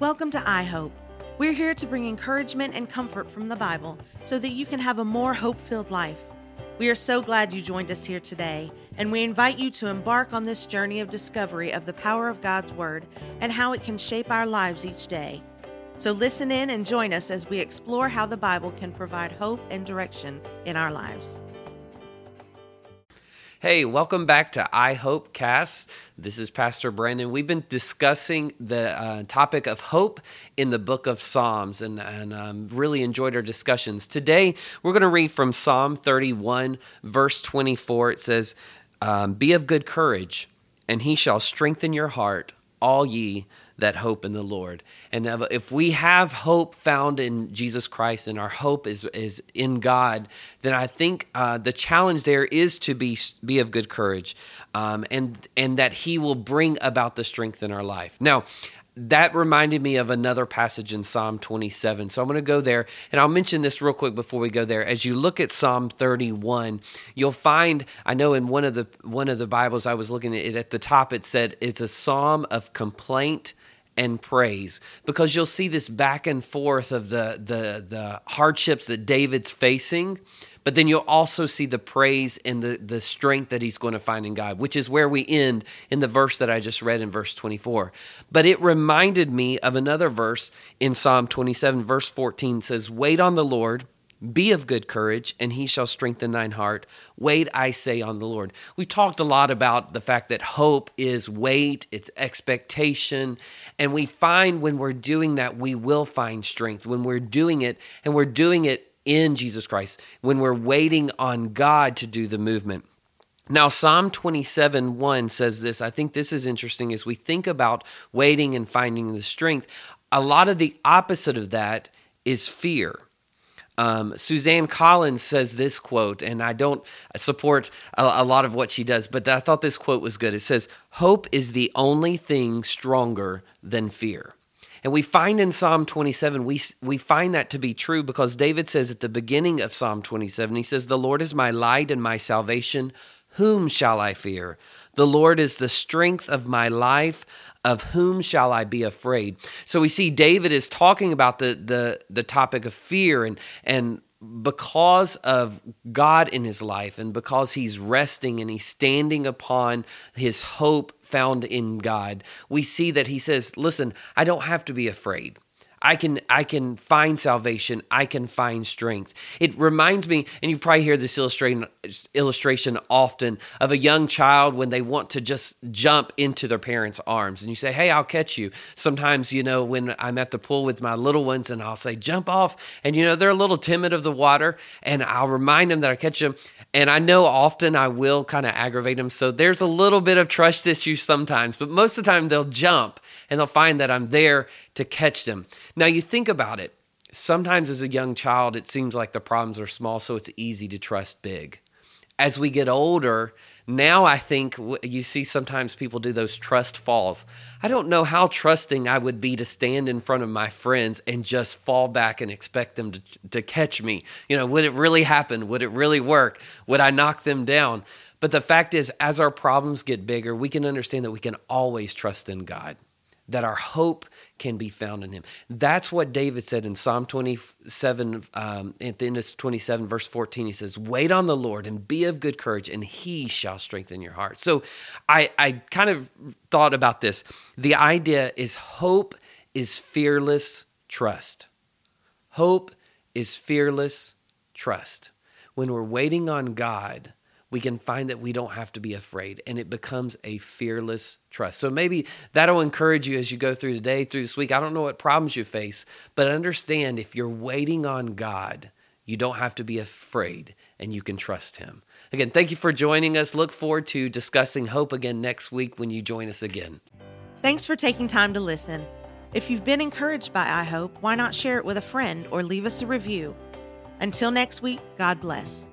Welcome to iHope. We're here to bring encouragement and comfort from the Bible so that you can have a more hope filled life. We are so glad you joined us here today, and we invite you to embark on this journey of discovery of the power of God's Word and how it can shape our lives each day. So listen in and join us as we explore how the Bible can provide hope and direction in our lives. Hey, welcome back to iHope Cast. This is Pastor Brandon. We've been discussing the uh, topic of hope in the book of Psalms and, and um, really enjoyed our discussions. Today, we're going to read from Psalm 31, verse 24. It says, um, Be of good courage, and he shall strengthen your heart, all ye that hope in the Lord. And if we have hope found in Jesus Christ and our hope is, is in God, then I think uh, the challenge there is to be, be of good courage um, and, and that He will bring about the strength in our life. Now, that reminded me of another passage in Psalm 27. So I'm going to go there and I'll mention this real quick before we go there. As you look at Psalm 31, you'll find I know in one of the one of the Bibles I was looking at it at the top it said it's a psalm of complaint and praise because you'll see this back and forth of the the the hardships that David's facing but then you'll also see the praise and the the strength that he's going to find in God which is where we end in the verse that I just read in verse 24 but it reminded me of another verse in Psalm 27 verse 14 says wait on the Lord be of good courage, and he shall strengthen thine heart. Wait, I say, on the Lord. We talked a lot about the fact that hope is wait, it's expectation. And we find when we're doing that, we will find strength. When we're doing it, and we're doing it in Jesus Christ, when we're waiting on God to do the movement. Now, Psalm 27 1 says this. I think this is interesting as we think about waiting and finding the strength. A lot of the opposite of that is fear. Um, Suzanne Collins says this quote, and I don't support a, a, lot of what she does, but I thought this quote was good. It says, Hope is the only thing stronger than fear. And we find in Psalm 27, we, we find that to be true because David says at the beginning of Psalm 27, he says, The Lord is my light and my salvation. Whom shall I fear? The Lord is the strength of my life of whom shall I be afraid? So we see David is talking about the the the topic of fear and and because of God in his life and because he's resting and he's standing upon his hope found in God, we see that he says, Listen, I don't have to be afraid. I can I can find salvation. I can find strength. It reminds me, and you probably hear this illustration illustration often of a young child when they want to just jump into their parents' arms, and you say, "Hey, I'll catch you." Sometimes, you know, when I'm at the pool with my little ones, and I'll say, "Jump off," and you know they're a little timid of the water, and I'll remind them that I catch them, and I know often I will kind of aggravate them. So there's a little bit of trust issue sometimes, but most of the time they'll jump and they'll find that I'm there to catch them. Now, you think about it. Sometimes as a young child, it seems like the problems are small, so it's easy to trust big. As we get older, now I think you see sometimes people do those trust falls. I don't know how trusting I would be to stand in front of my friends and just fall back and expect them to, to catch me. You know, would it really happen? Would it really work? Would I knock them down? But the fact is, as our problems get bigger, we can understand that we can always trust in God that our hope can be found in him. That's what David said in Psalm 27, um, at the end of 27, verse 14. He says, Wait on the Lord and be of good courage, and he shall strengthen your heart. So I, I kind of thought about this. The idea is hope is fearless trust. Hope is fearless trust. When we're waiting on God, we can find that we don't have to be afraid and it becomes a fearless trust. So maybe that'll encourage you as you go through the day, through this week. I don't know what problems you face, but understand if you're waiting on God, you don't have to be afraid and you can trust Him. Again, thank you for joining us. Look forward to discussing hope again next week when you join us again. Thanks for taking time to listen. If you've been encouraged by iHope, why not share it with a friend or leave us a review? Until next week, God bless.